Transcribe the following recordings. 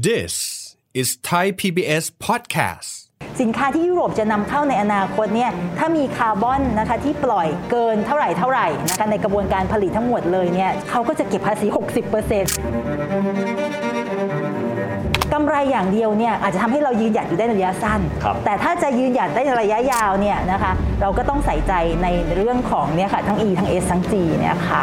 This is Thai PBS podcast. สินค้าที่ยุโรปจะนำเข้าในอนาคตเนี่ยถ้ามีคาร์บอนนะคะที่ปล่อยเกินเท่าไหร่เท่าไหร่นะคะในกระบวนการผลิตทั้งหมดเลยเนี่ยเขาก็จะเก็บภาษี 60%กำไรอย่างเดียวเนี่ยอาจจะทำให้เรายืนหยัดอยู่ได้ในระยะสั้น ครับแต่ถ้าจะยืนหยัดได้ในระยะยาวเนี่ยนะคะเราก็ต้องใส่ใจในเรื่องของเนี่ยค่ะทั้ง E ทั้ง S ทั้ง G เนี่ยค่ะ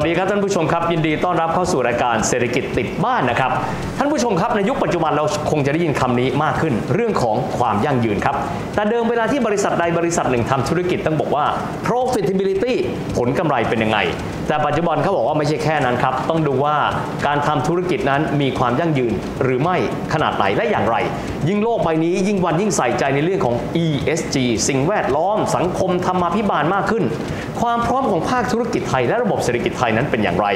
วัสดีครับท่านผู้ชมครับ ยินดีต้อนรับเข้าสู่รายการเศรษฐกิจติดบ้านนะครับ ท่านผู้ชมครับในยุคปัจจุบันเราคงจะได้ยินคำนี้มากขึ้น เรื่องของความยั่งยืนครับ แต่เดิมเวลาที่บริษัทใดบริษัทหนึ่งทำธุรกิจต้องบอกว่า profitability ผลกำไรเป็นยังไง แต่ปัจจุบันเขาบอกว่าไม่ใช่แค่นั้นครับ ต้องดูว่าการทำธุรกิจนั้นมีความยั่งยืนหรือไม่ขนาดไหนและอย่างไร ยิ่งโลกใบนี้ยิ่งวันยิ่งใส่ใจในเรื่องของ ESG สิ่งแวดล้อมสังคมธรรมาภิบาลมากขึ้น ความพร้อมของภาคธุรกิจไทยและระบบเศรษฐกิจไทยนั้นเป็นอย่างไร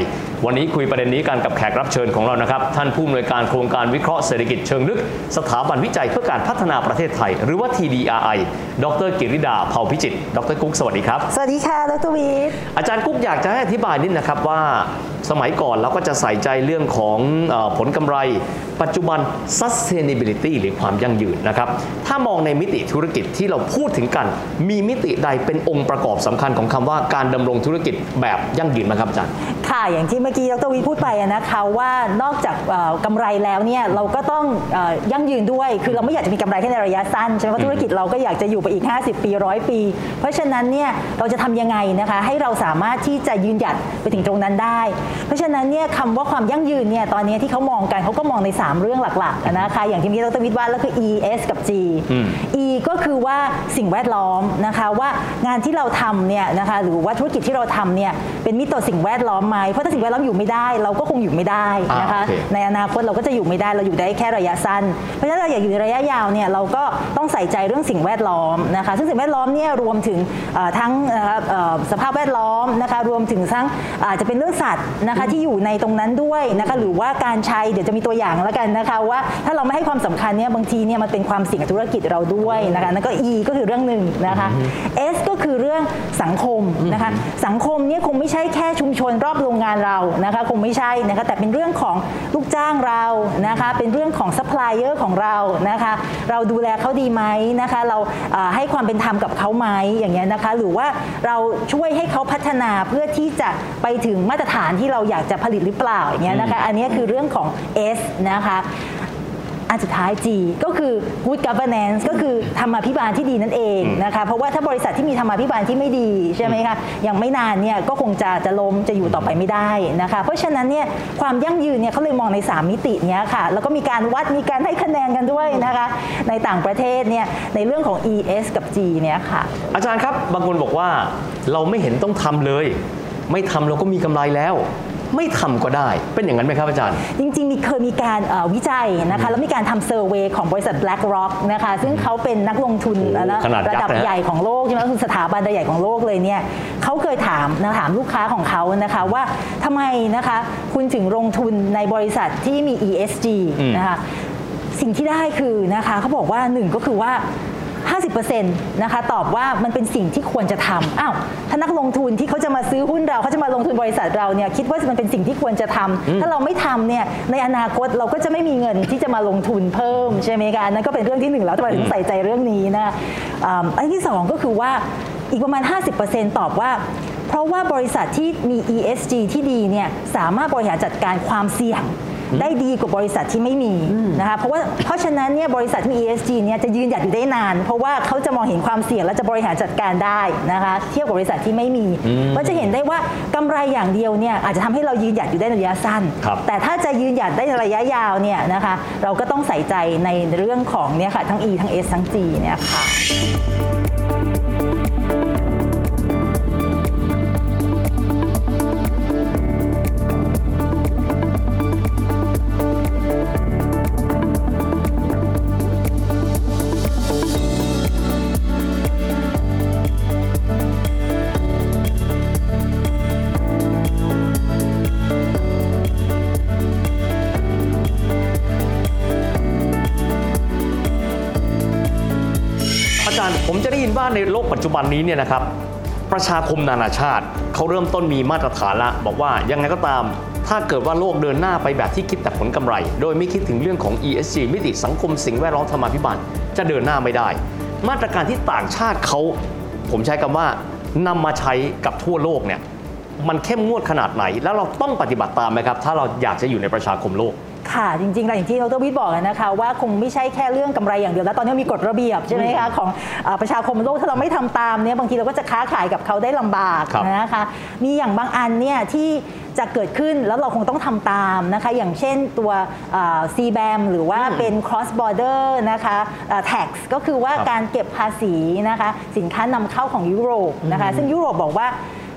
วันนี้คุยประเด็นนี้กันกับแขกรับเชิญของเรานะครับ ท่านผู้อำนวยการโครงการวิเคราะห์เศรษฐกิจเชิงลึก สถาบันวิจัยเพื่อการพัฒนาประเทศไทย หรือว่า TDRI ดรกิริดาเผ่าพิจิตรดรกุ๊กสวัสดีครับ สวัสดีค่ะ ดรวีทอาจารย์กุ๊กอยากจะให้อธิบายนิดนะครับว่าสมัยก่อนเราก็จะใส่ใจเรื่องของผลกำไร ปัจจุบัน sustainability หรือความยั่งยืนนะครับ ถ้ามองในมิติธุรกิจที่เราพูดถึงกัน มีมิติใดเป็นองค์ประกอบสำคัญของคำว่าการดำรงธุรกิจแบบยั่งยืนไหมครับอาจารย์ ค่ะอย่างที่เมื่อกี้ดรวีพูดไปอะนะคะว่านอกจากเอ่อกำไรแล้วเนี่ยเราก็ต้องอยั่งยืนด้วย คือเราไม่อยากจะมีกำไรแค่ในระยะสั้นใช่ไหมเพราะธุรกิจเราก็อยากจะอยู่ไปอีก 50 ปีร้อยปี เพราะฉะนั้นเนี่ยเราจะทำยังไงนะคะให้เราสามารถที่จะยืนหยัดไปถึงตรงนั้นได้ เพราะฉะนั้นเนี่ยคำว่าความยั่งยืนเนี่ยตอนนี้ที่เขามองกันเขาก็มองใน3เรื่องหลักๆอะนะคะอย่างที่เมื่อกี้ดรวิทย์ว่าแล้วคือ E S กับ G อืม E ก็คือว่าสิ่งแวดล้อมนะคะว่างานที่เราทำเนี่ยนะคะหรือว่าธุรกิจที่เราทำเนี่ยเป็นมิตรต่อสิ่งแวดล้อมไหมเพราะถ้าสิ่งแวดล้อมอยู่ไม่ได้ เราก็คงอยู่ไม่ได้นะคะอ่าโอเคในอนาคตเราก็จะอยู่ไม่ได้เราอยู่ได้แค่ระยะสั้น เพราะฉะนั้นเราอยากอยู่ในระยะยาวเนี่ยเราก็ต้องใส่ใจเรื่องสิ่งแวดล้อมนะคะซึ่งสิ่งแวดล้อมเนี่ยรวมถึงเอ่อทั้งนะคะเอ่อสภาพแวดล้อมนะคะรวมถึงทั้งอาจจะเป็นเรื่องสัตว์นะคะที่อยู่ในตรงนั้นด้วยนะคะหรือว่าการใช้เดี๋ยวจะมีตัวอย่างแล้วกันนะคะว่าถ้าเราไม่ให้ความสำคัญเนี่ยบางทีเนี่ยมันเป็นความเสี่ยงกับธุรกิจเราด้วยนะคะนั่นก็ E ก็คือเรื่องหนึ่งนะคะ S ก็คือเรื่องสังคมนะคะสังคมเนี่ยคงไม่ใช่แค่ชุมชนรอบโรงงานเรานะคะคงไม่ใช่นะคะแต่เป็นเรื่องของลูกจ้างเรานะคะเป็นเรื่องของซัพพลายเออร์ของเรานะคะเราดูแลเขาดีไหมนะคะเราเอ่อให้ความเป็นธรรมกับเขาไหมอย่างเงี้ยนะคะหรือว่าเราช่วยให้เขาพัฒนาเพื่อที่จะไปถึงมาตรฐานที่เราอยากจะผลิตหรือเปล่าอย่างเงี้ยนะคะอันเนี้ยคือเรื่องของ S นะคะอันสุดท้าย G ก็คือ good governance ก็คือธรรมาภิบาลที่ดีนั่นเองนะคะเพราะว่าถ้าบริษัทที่มีธรรมาภิบาลที่ไม่ดีใช่ไหมคะอย่างไม่นานเนี่ยก็คงจะจะล้มจะอยู่ต่อไปไม่ได้นะคะเพราะฉะนั้นเนี่ยความยั่งยืนเนี่ยเขาเลยมองใน 3 มิติเนี้ยค่ะแล้วก็มีการวัดมีการให้คะแนนกันด้วยนะคะในต่างประเทศเนี่ยในเรื่องของ ES กับ G เนี่ยค่ะอาจารย์ครับบางคนบอกว่าเราไม่เห็นต้องทำเลย ไม่ทำเราก็มีกำไรแล้ว ไม่ทำก็ได้ เป็นอย่างนั้นไหมครับอาจารย์ จริงๆมีเคยมีการเอ่อวิจัยนะคะแล้วมีการทำเซอร์เวยของบริษัท BlackRock นะคะซึ่งเขาเป็นนักลงทุนโอ้โหนะขนาดยักษ์ระดับนะฮะใหญ่ของโลกใช่ไหมก็คือสถาบันใหญ่ของโลกเลยเนี่ยเขาเคยถามนะถามลูกค้าของเขานะคะว่าทำไมนะคะคุณถึงลงทุนในบริษัทที่มี ESG นะคะสิ่งที่ได้คือนะคะเขาบอกว่าหนึ่งก็คือว่า 50%นะคะตอบว่ามันเป็นสิ่งที่ควรจะทำอ้าวถ้านักลงทุนที่เขาจะมาซื้อหุ้นเราเขาจะมาลงทุนบริษัทเราเนี่ยคิดว่ามันเป็นสิ่งที่ควรจะทำถ้าเราไม่ทำเนี่ยในอนาคตเราก็จะไม่มีเงินที่จะมาลงทุนเพิ่มใช่ไหมคะอันนั่นก็เป็นเรื่องที่หนึ่งแล้วทำไมถึงใส่ใจเรื่องนี้นะอ่าอันที่สองก็คือว่าอีกประมาณ 50%ตอบว่า เพราะว่าบริษัทที่มี ESG ที่ดีเนี่ยสามารถบริหารจัดการความเสี่ยง ได้ดีกว่าบริษัทที่ไม่มีนะคะเพราะว่าเพราะฉะนั้นเนี่ยบริษัทที่มี ESG เนี่ยจะยืนหยัดอยู่ได้นาน เพราะว่าเขาจะมองเห็นความเสี่ยงและจะบริหารจัดการได้นะคะเทียบกับบริษัทที่ไม่มีก็จะเห็นได้ว่ากำไรอย่างเดียวเนี่ยอาจจะทำให้เรายืนหยัดอยู่ได้ในระยะสั้นครับแต่ถ้าจะยืนหยัดได้ในระยะยาวเนี่ยนะคะเราก็ต้องใส่ใจในเรื่องของเนี่ยค่ะทั้ง E ทั้ง S ทั้ง G เนี่ยค่ะารผมจะได้ยินว่าในโลกปัจจุบันนี้เนี่ยนะครับประชาคมนานาชาติเขาเริ่มต้นมีมาตรฐานละ บอกว่ายังไงก็ตาม ถ้าเกิดว่าโลกเดินหน้าไปแบบที่คิดแต่ผลกำไร โดยไม่คิดถึงเรื่องของ ESG มิติสังคมสิ่งแวดล้อมธรรมาภิบาลจะเดินหน้าไม่ได้ มาตรการที่ต่างชาติเขาผมใช้คำว่านำมาใช้กับทั่วโลกเนี่ยมันเข้มงวดขนาดไหน แล้วเราต้องปฏิบัติตามไหมครับ ถ้าเราอยากจะอยู่ในประชาคมโลก ค่ะ จริงๆแล้วอย่างที่ดรวิทย์บอกนะคะว่าคงไม่ใช่แค่เรื่องกำไรอย่างเดียวแล้วตอนนี้มีกฎระเบียบใช่ไหมคะของเอ่อประชาคมโลกถ้าเราไม่ทำตามเนี่ยบางทีเราก็จะค้าขายกับเขาได้ลำบากครับนะคะมีอย่างบางอันเนี่ยที่จะเกิดขึ้นแล้วเราคงต้องทำตามนะคะ อย่างเช่นตัวเอ่อ CBAM หรือว่าเป็น cross border นะคะเอ่อ tax ก็คือว่าครับการเก็บภาษีนะคะ สินค้านำเข้าของยุโรปนะคะ ซึ่งยุโรปบอกว่า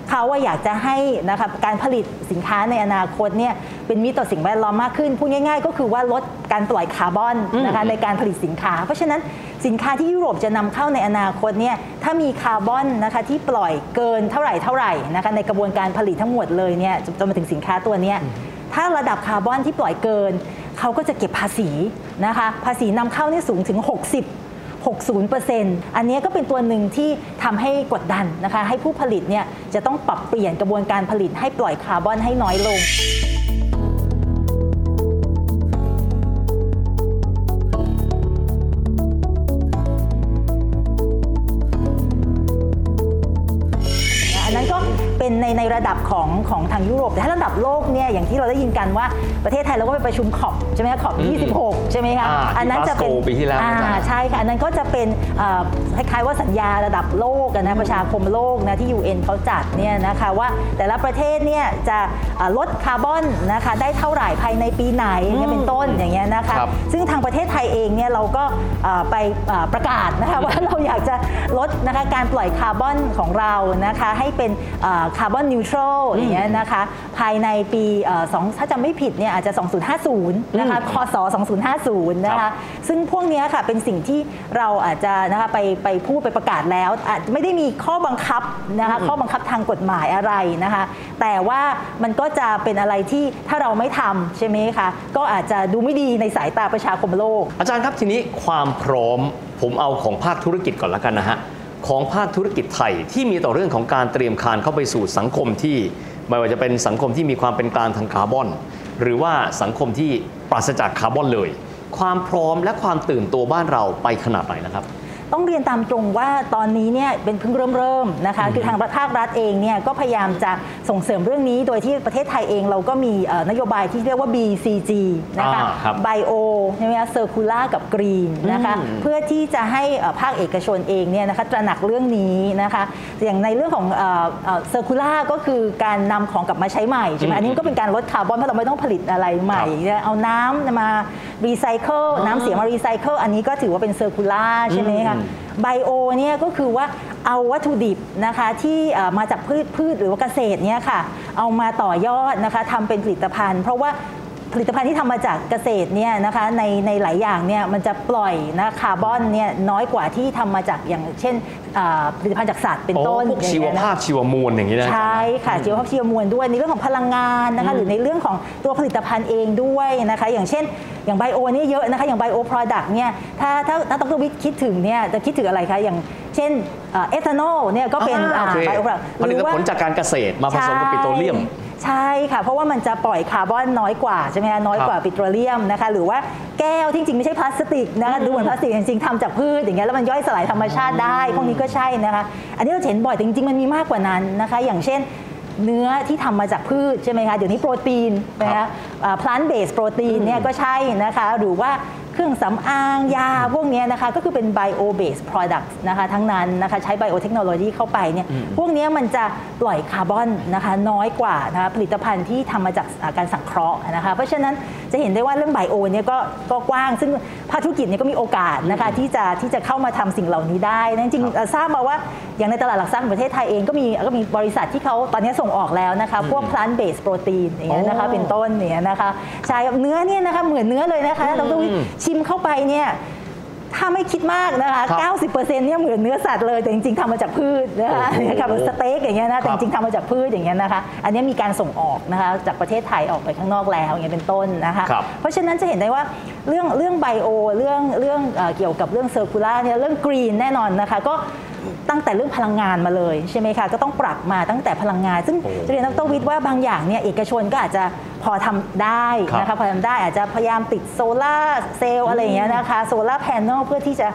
เขาว่าอยากจะให้นะครับการผลิตสินค้าในอนาคตเนี่ยเป็นมิตรต่อสิ่งแวดล้อมมากขึ้น พูดง่าย ๆ ก็คือว่าลดการปล่อยคาร์บอนนะคะในการผลิตสินค้า เพราะฉะนั้นสินค้าที่ยุโรปจะนำเข้าในอนาคตเนี่ยถ้ามีคาร์บอนนะคะที่ปล่อยเกินเท่าไหร่เท่าไหร่นะคะในกระบวนการผลิตทั้งหมดเลยเนี่ยจนมาถึงสินค้าตัวเนี้ยถ้าระดับคาร์บอนที่ปล่อยเกิน เขาก็จะเก็บภาษีนะคะภาษีนำเข้านี่สูงถึง 60 60%อันนี้ก็เป็นตัวหนึ่งที่ทำให้กดดันนะคะ ให้ผู้ผลิตเนี่ยจะต้องปรับเปลี่ยนกระบวนการผลิตให้ปล่อยคาร์บอนให้น้อยลง ระดับของของทางยุโรป แต่ถ้าระดับโลกเนี่ยอย่างที่เราได้ยินกันว่าประเทศไทยเราก็ไปประชุมขอบใช่ไหมคะขอบ26 ใช่ไหมคะอ่าที่นั้นจะเป็น Glasgow ปีที่แล้วอ่าอาจารย์ใช่ค่ะอันนั้นก็จะเป็นเอ่อคล้ายๆว่าสัญญาระดับโลกอะนะประชาคมโลกนะที่ UN เขาจัดเนี่ยนะคะว่าแต่ละประเทศเนี่ยจะเอ่อลดคาร์บอนนะคะได้เท่าไหร่ภายในปีไหนอย่างเงี้ยเป็นต้นอย่างเงี้ยนะคะครับซึ่งทางประเทศไทยเองเนี่ยเราก็เอ่อไปเอ่อประกาศนะคะว่าเราอยากจะลดนะคะการปล่อยคาร์บอนของเรานะคะให้เป็นคาร์บอนนิวทรัลอย่างเงี้ยนะคะ ภายในปีเอ่อสองถ้าจำไม่ผิดเนี่ยอาจจะ 2050 นะคะ คศ 2050 นะครัคะบซึ่งพวกเนี้ยค่ะเป็นสิ่งที่เราอาจจะนะคะไปไปพูดไปประกาศแล้วอาจไม่ได้มีข้อบังคับนะคะข้อบังคับทางกฎหมายอะไรนะคะ แต่ว่ามันก็จะเป็นอะไรที่ถ้าเราไม่ทำใช่ไหมคะก็อาจจะดูไม่ดีในสายตาประชาคมโลก อาจารย์ครับทีนี้ความพร้อมผมเอาของภาคธุรกิจก่อนละกันนะฮะ ของภาคธุรกิจไทยที่มีต่อเรื่องของการเตรียมการเข้าไปสู่สังคมที่ ไม่ว่าจะเป็นสังคมที่มีความเป็นกลางทางคาร์บอน หรือว่าสังคมที่ปราศจากคาร์บอนเลย ความพร้อมและความตื่นตัวบ้านเราไปขนาดไหนนะครับ ต้องเรียนตามตรงว่าตอนนี้เนี่ยเป็นเพิ่งเริ่มเริ่มๆนะคะคือทางภาครัฐเองเนี่ยก็พยายามจะส่งเสริมเรื่องนี้ โดยที่ประเทศไทยเองเราก็มีเอ่อนโยบายที่เรียกว่า BCG นะคะอ่าครับ bio ใช่ไหมคะ circular กับ green นะคะอืมเพื่อที่จะให้เอ่อภาคเอกชนเองเนี่ยนะคะตระหนักเรื่องนี้นะคะอย่างในเรื่องของ circular ก็คือการนำของกลับมาใช้ใหม่ใช่ไหมอืมอันนี้ก็เป็นการลดคาร์บอนเพราะเราไม่ต้องผลิตอะไรใหม่ครับเอาน้ำมารีไซเคิลน้ำเสียมารีไซเคิลอันนี้ก็ถือว่าเป็น circular ใช่ไหมคะอืม bio เนี่ยก็คือว่าเอาวัตถุดิบนะคะที่มาจากพืชพืชหรือว่าเกษตรเนี่ยค่ะเอามาต่อยอดนะคะทำเป็นผลิตภัณฑ์ เพราะว่า ผลิตภัณฑ์ที่ทำมาจากเกษตรเนี่ยนะคะในในหลายอย่างเนี่ยมันจะปล่อยนะคาร์บอนเนี่ยน้อยกว่าที่ทำมาจากอย่างเช่นอ่าผลิตภัณฑ์จากสัตว์เป็นโอ้ต้นพวกอย่งชีเงี้วยนะภาพชีวมวลอย่างนี้นะใช่ค่ะชีวภาพชีวมวลด้วยในเรื่องของพลังงานนะคะหรือในเรื่องของตัวผลิตภัณฑ์เองด้วยนะคะอย่างเช่นอย่างไบโอเนี่ยเยอะนะคะอย่างไบโอ product เนี่ยถ้าถ้าถ้าดรวิทย์คิดถึงเนี่ยจะคิดถึงอะไรคะอย่างเช่นเอทานอลเนี่ยก็เป็นอ่าโอเคไบโอ product ผลิตผลจากการเกษตรมาผสมกับปิโตรเลียม ใช่ค่ะ เพราะว่ามันจะปล่อยคาร์บอนน้อยกว่าใช่ไหมคะน้อยกว่าปิโตรเลียมนะคะหรือว่าแก้วที่จริงไม่ใช่พลาสติกนะคะดูเหมือนพลาสติกจริงๆทำจากพืชอย่างเงี้ยแล้วมันย่อยสลายธรรมชาติได้พวกนี้ก็ใช่นะคะ อันนี้เราจะเห็นบ่อยแต่จริงๆมันมีมากกว่านั้นนะคะ อย่างเช่นเนื้อที่ทำมาจากพืชใช่ไหมคะ เดี๋ยวนี้โปรตีนนะคะ plant based โปรตีนเนี่ยก็ใช่นะคะ หรือว่า เครื่องสำอางยาพวกเนี้ยนะคะก็คือเป็น bio based products นะคะทั้งนั้นนะคะใช้ biotechnology เข้าไปเนี่ยพวกเนี้ยมันจะปล่อยคาร์บอนนะคะน้อยกว่านะคะผลิตภัณฑ์ที่ทำมาจากอ่าการสังเคราะห์นะคะเพราะฉะนั้นจะเห็นได้ว่าเรื่องไบโอเนี่ยก็ก็กว้าง ซึ่งภาคธุรกิจเนี่ยก็มีโอกาสนะคะที่จะที่จะเข้ามาทำสิ่งเหล่านี้ได้นะจริงๆเอ่อทราบมาว่าอย่างในตลาดหลักทรัพย์ของประเทศไทยเองก็มีก็มีบริษัทที่เขาตอนนี้ส่งออกแล้วนะคะพวก plant based protein อย่างเงี้ยนะคะโอ้เป็นต้นเนี่ยนะคะใช่ครับเนื้อเนี่ยนะคะเหมือนเนื้อเลยนะคะดรวิทย์ชิมเข้าไปเนี่ยถ้าไม่คิดมากนะคะครับ90%เนี่ยเหมือนเนื้อสัตว์เลย แต่จริงๆทำมาจากพืชนะคะโอ้โหนะคะแบบสเต็กอย่างเงี้ยนะ แต่ครับจริงๆทำมาจากพืชอย่างเงี้ยนะคะ อันนี้มีการส่งออกนะคะจากประเทศไทยออกไปข้างนอกแล้วอย่างเงี้ยเป็นต้นนะคะครับเพราะฉะนั้นจะเห็นได้ว่าเรื่องเรื่อง bio เรื่องเรื่องเอ่อเกี่ยวกับเรื่อง circular เนี่ยเรื่อง green แน่นอนนะคะก็ ตั้งแต่เรื่องพลังงานมาเลยใช่ไหมคะก็ต้องปรับมาตั้งแต่พลังงาน ซึ่งโอ้จะเรียนดรวิทย์ว่าบางอย่างเนี่ยเอกชนก็อาจจะพอทำได้ครับนะคะพอทำได้อาจจะพยายามติดโซลาร์เซลล์อะไรอย่างเงี้ยนะคะโซลาร์แผงเพื่อที่จะ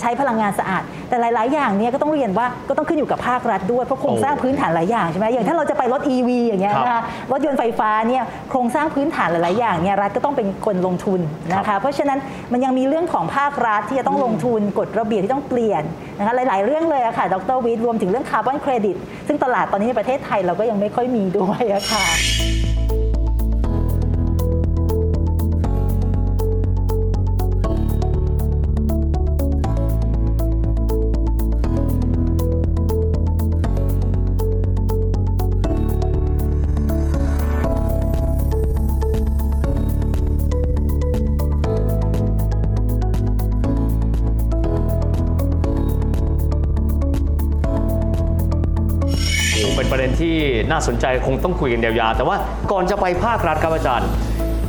ใช้พลังงานสะอาด แต่หลาย ๆ อย่างเนี่ยก็ต้องเรียนว่าก็ต้องขึ้นอยู่กับภาครัฐด้วยเพราะโครงสร้างพื้นฐานหลายอย่างใช่ไหมอย่างถ้าเราจะไปรถ EV อย่างเงี้ยครับนะคะรถยนต์ไฟฟ้าเนี่ยโครงสร้างพื้นฐานหลาย ๆ อย่างเนี่ยรัฐก็ต้องเป็นคนลงทุนนะคะครับเพราะฉะนั้นมันยังมีเรื่องของภาครัฐที่จะต้องลงทุนกฎระเบียบที่ต้องเปลี่ยนนะคะหลาย ๆ เรื่องเลยอะค่ะดรวิทย์รวมถึงเรื่องคาร์บอนเครดิตซึ่งตลาดตอนนี้ในประเทศไทยเราก็ยังไม่ค่อยมีด้วยอะค่ะ ที่น่าสนใจคงต้องคุยกันยาวๆแต่ว่าก่อนจะไปภาครัฐครับอาจารย์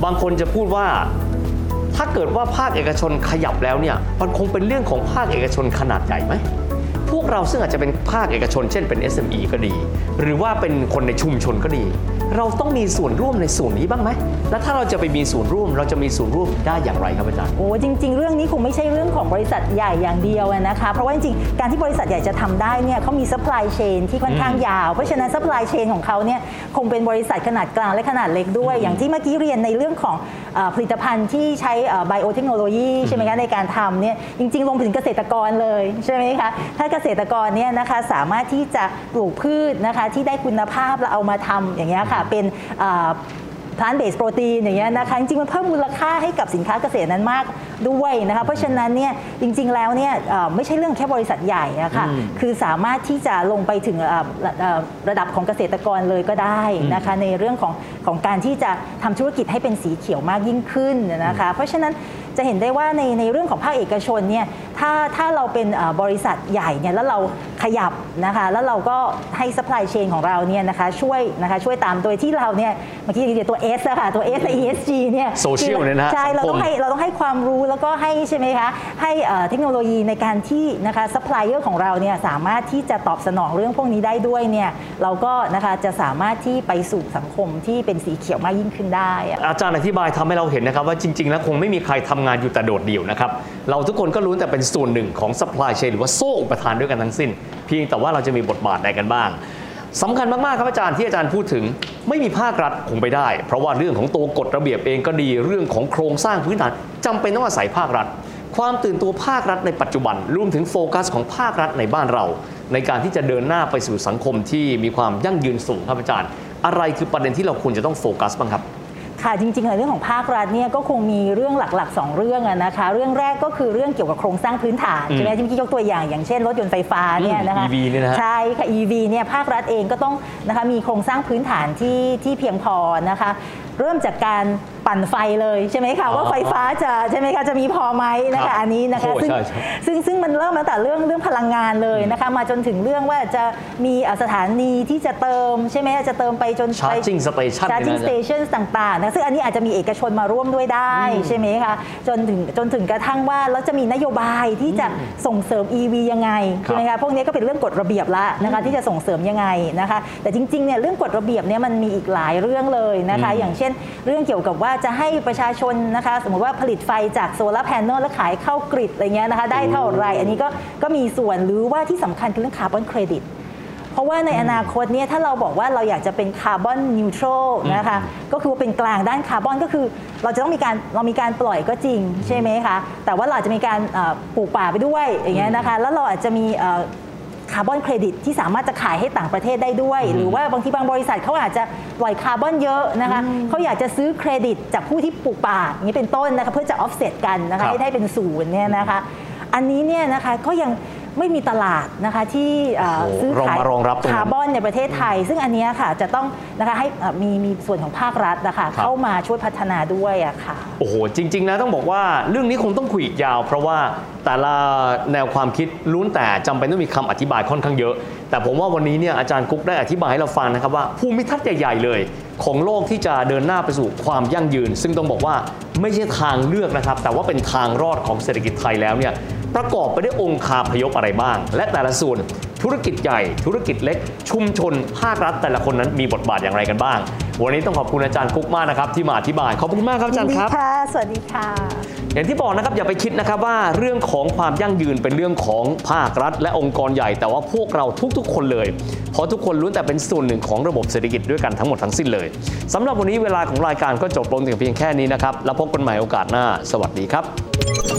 บางคนจะพูดว่า ถ้าเกิดว่าภาคเอกชนขยับแล้วเนี่ยมันคงเป็นเรื่องของภาคเอกชนขนาดใหญ่ไหมพว เราซึ่งอาจจะเป็นภาคเอกชน เช่นเป็น SME ก็ดี หรือว่าเป็นคนในชุมชนก็ดี เราต้องมีส่วนร่วมในส่วนนี้บ้างไหมและถ้าเราจะไปมีส่วนร่วม เราจะมีส่วนร่วมได้อย่างไรครับอาจารย์โอ้จริง ๆ เรื่องนี้คงไม่ใช่เรื่องของบริษัทใหญ่อย่างเดียวอะนะคะเพราะว่าจริงๆการที่บริษัทใหญ่จะทำได้เนี่ยเขามี supply chain ที่ค่อนข้างยาว เพราะฉะนั้น supply chain ของเขาเนี่ยคงเป็นบริษัทขนาดกลางและขนาดเล็กด้วย อย่างที่เมื่อกี้เรียนในเรื่องของเอ่อผลิตภัณฑ์ที่ใช้ไบโอเทคโนโลยีใช่ไหมคะในการทำเนี่ยจริงๆลงไปถึงเกษตรกรเลยใช่ไหมคะถ้าเกษตรกรเนี่ยนะคะสามารถที่จะปลูกพืชนะคะที่ได้คุณภาพแล้วเอามาทำอย่างเงี้ยค่ะเป็นเอ่อพลานเบสโปรตีนอย่างเงี้ยนะคะจริงๆมันเพิ่มมูลค่าให้กับสินค้าเกษตรนั้นมากด้วยนะคะเพราะฉะนั้นเนี่ยจริง ๆแล้วเนี่ยเอ่อไม่ใช่เรื่องแค่บริษัทใหญ่อะค่ะคือสามารถที่จะลงไปถึงเอ่อระเอ่อระดับของเกษตรกรเลยก็ได้นะคะในเรื่องของของการที่จะทำธุรกิจให้เป็นสีเขียวมากยิ่งขึ้นนะคะเพราะฉะนั้นจะเห็นได้ว่าในในเรื่องของภาคเอกชนเนี่ย ถ้าถ้าเราเป็นเอ่อบริษัทใหญ่เนี่ยแล้วเราขยับนะคะแล้วเราก็ให้ supply chain ของเราเนี่ยนะคะช่วยนะคะช่วยตามโดยที่เราเนี่ยเมื่อกี้เรียกตัว S อะค่ะตัว S และ ESG เนี่ย Social เนี่ยนะฮะใช่เราต้องสังคมให้เราต้องให้ความรู้แล้วก็ให้ใช่ไหมคะให้เอ่อเทคโนโลยีในการที่นะคะซัพพลายเออร์ของเราเนี่ยสามารถที่จะตอบสนองเรื่องพวกนี้ได้ด้วยเนี่ยเราก็นะคะจะสามารถที่ไปสู่สังคมที่เป็นสีเขียวมากยิ่งขึ้นได้อะอาจารย์อธิบายทำให้เราเห็นนะครับว่าจริง ๆ แล้วคงไม่มีใครทำงานอยู่แต่โดดเดี่ยวนะครับเราทุกคนก็รู้แต่เป็นส่วนหนึ่งของ supply chain หรือว่าโซ่อุปทานด้วยกันทั้งสิ้น เพียงแต่ว่าเราจะมีบทบาทใดกันบ้างสำคัญมาก ๆ ครับอาจารย์ที่อาจารย์พูดถึง ไม่มีภาครัฐคงไปได้ เพราะว่าเรื่องของตัวกฎระเบียบเองก็ดีเรื่องของโครงสร้างพื้นฐานจำเป็นต้องอาศัยภาครัฐ ความตื่นตัวภาครัฐในปัจจุบันรวมถึงโฟกัสของภาครัฐในบ้านเรา ในการที่จะเดินหน้าไปสู่สังคมที่มีความยั่งยืนสูงครับอาจารย์ อะไรคือประเด็นที่เราควรจะต้องโฟกัสบ้างครับ ค่ะจริงๆในเรื่องของภาครัฐเนี่ยก็คงมีเรื่องหลักๆ 2 เรื่องอะนะคะ เรื่องแรกก็คือเรื่องเกี่ยวกับโครงสร้างพื้นฐานอืมใช่ไหมที่เมื่อกี้ยกตัวอย่างอย่างเช่นรถยนต์ไฟฟ้าเนี่ยนะคะ EV เนี่ยนะฮะใช่ค่ะ EV เนี่ยภาครัฐเองก็ต้องนะคะมีโครงสร้างพื้นฐานที่ที่เพียงพอนะคะ เริ่มจากการ ปั่นไฟเลยใช่ไหมคะอ๋อว่าไฟฟ้าจะใช่ไหมคะจะมีพอไหมนะครัคะบอันนี้นะคะโอ้ซึ่งใช่ใช่ซึ่งซึ่งมันเริ่มตั้งแต่เรื่องเรื่องพลังงานเลยนะคะมาจนถึงเรื่องว่าจะมีเอ่อสถานีที่จะเติมใช่ไหมจะเติมไปจนไป Charging station ชาร์จิ่งเนี่ยนะสเตชันต่างๆนะซึ่งอันนี้อาจจะมีเอกชนมาร่วมด้วยได้ใช่ไหมคะจนถึงจนถึงกระทั่งว่าแล้วจะมีนโยบายที่จะส่งเสริม EV ยังไงใช่ไหมคะพวกนี้ก็เป็นเรื่องกฎระเบียบละนะคะที่จะส่งเสริมยังไงนะคะแต่จริงๆเนี่ยเรื่องกฎระเบียบเนี่ยมันมีอีกหลายเรื่องเลยนะคะอืมอย่างเช่น เรื่องเกี่ยวกับว่าจะให้ประชาชนนะคะสมมติว่าผลิตไฟจากโซลาร์แผงแล้วขายเข้า grid อะไรเงี้ยนะคะได้เท่าไหร่อันนี้ก็ก็มีส่วนหรือว่าที่สำคัญคือเรื่องคาร์บอนเครดิตเพราะว่าในอนาคตเนี่ยถ้าเราบอกว่าเราอยากจะเป็น carbon neutral นะคะก็คือว่าเป็นกลางด้านคาร์บอนก็คือ เราจะต้องมีการเรามีการปล่อยก็จริงใช่ไหมคะแต่ว่าเราอาจจะมีการเอ่อปลูกป่าไปด้วยอย่างเงี้ยนะคะแล้วเราอาจจะมีเอ่อ คาร์บอนเครดิตที่สามารถจะขายให้ต่างประเทศได้ด้วย หรือว่าบางทีบางบริษัทเขาอาจจะปล่อยคาร์บอนเยอะนะคะเขาอยากจะซื้อเครดิตจากผู้ที่ปลูกป่าอย่างนี้เป็นต้นนะคะเพื่อจะออฟเซตกันนะคะครับให้ได้เป็นศูนย์เนี่ยนะคะอันนี้เนี่ยนะคะก็ยัง ไม่มีตลาดนะคะที่เอ่อโอ้ซื้อขายรองมารองรับตรงนั้นคาร์บอนในประเทศไทย ซึ่งอันเนี้ยค่ะจะต้องนะคะให้เอ่อมีมีส่วนของภาครัฐนะคะครับเข้ามาช่วยพัฒนาด้วยอะค่ะโอ้โหจริง ๆ นะต้องบอกว่าเรื่องนี้คงต้องคุยอีกยาว เพราะว่าแต่ละแนวความคิดล้วนแต่จำเป็นต้องมีคำอธิบายค่อนข้างเยอะ แต่ผมว่าวันนี้เนี่ยอาจารย์กุ๊กได้อธิบายให้เราฟังนะครับว่าภูมิทัศน์ใหญ่ๆเลยของโลกที่จะเดินหน้าไปสู่ความยั่งยืน ซึ่งต้องบอกว่าไม่ใช่ทางเลือกนะครับ แต่ว่าเป็นทางรอดของเศรษฐกิจไทยแล้วเนี่ย ประกอบไปด้วยองค์คาพยพอะไรบ้าง และแต่ละส่วนธุรกิจใหญ่ธุรกิจเล็ก ชุมชน ภาครัฐแต่ละคนนั้นมีบทบาทอย่างไรกันบ้าง วันนี้ต้องขอบคุณอาจารย์กุ๊กมากนะครับที่มาอธิบาย ขอบคุณมากครับอาจารย์ครับดีค่ะสวัสดีค่ะ อย่างที่บอกนะครับอย่าไปคิดนะครับว่าเรื่องของความยั่งยืนเป็นเรื่องของภาครัฐ และองค์กรใหญ่ แต่ว่าพวกเราทุกๆ คนเลย เพราะทุกคนล้วนแต่เป็นส่วนหนึ่งของระบบเศรษฐกิจด้วยกันทั้งหมดทั้งสิ้นเลยสำหรับวันนี้เวลาของรายการก็จบลงถึงเพียงแค่นี้นะครับแล้วพบกันใหม่โอกาสหน้า สวัสดีครับ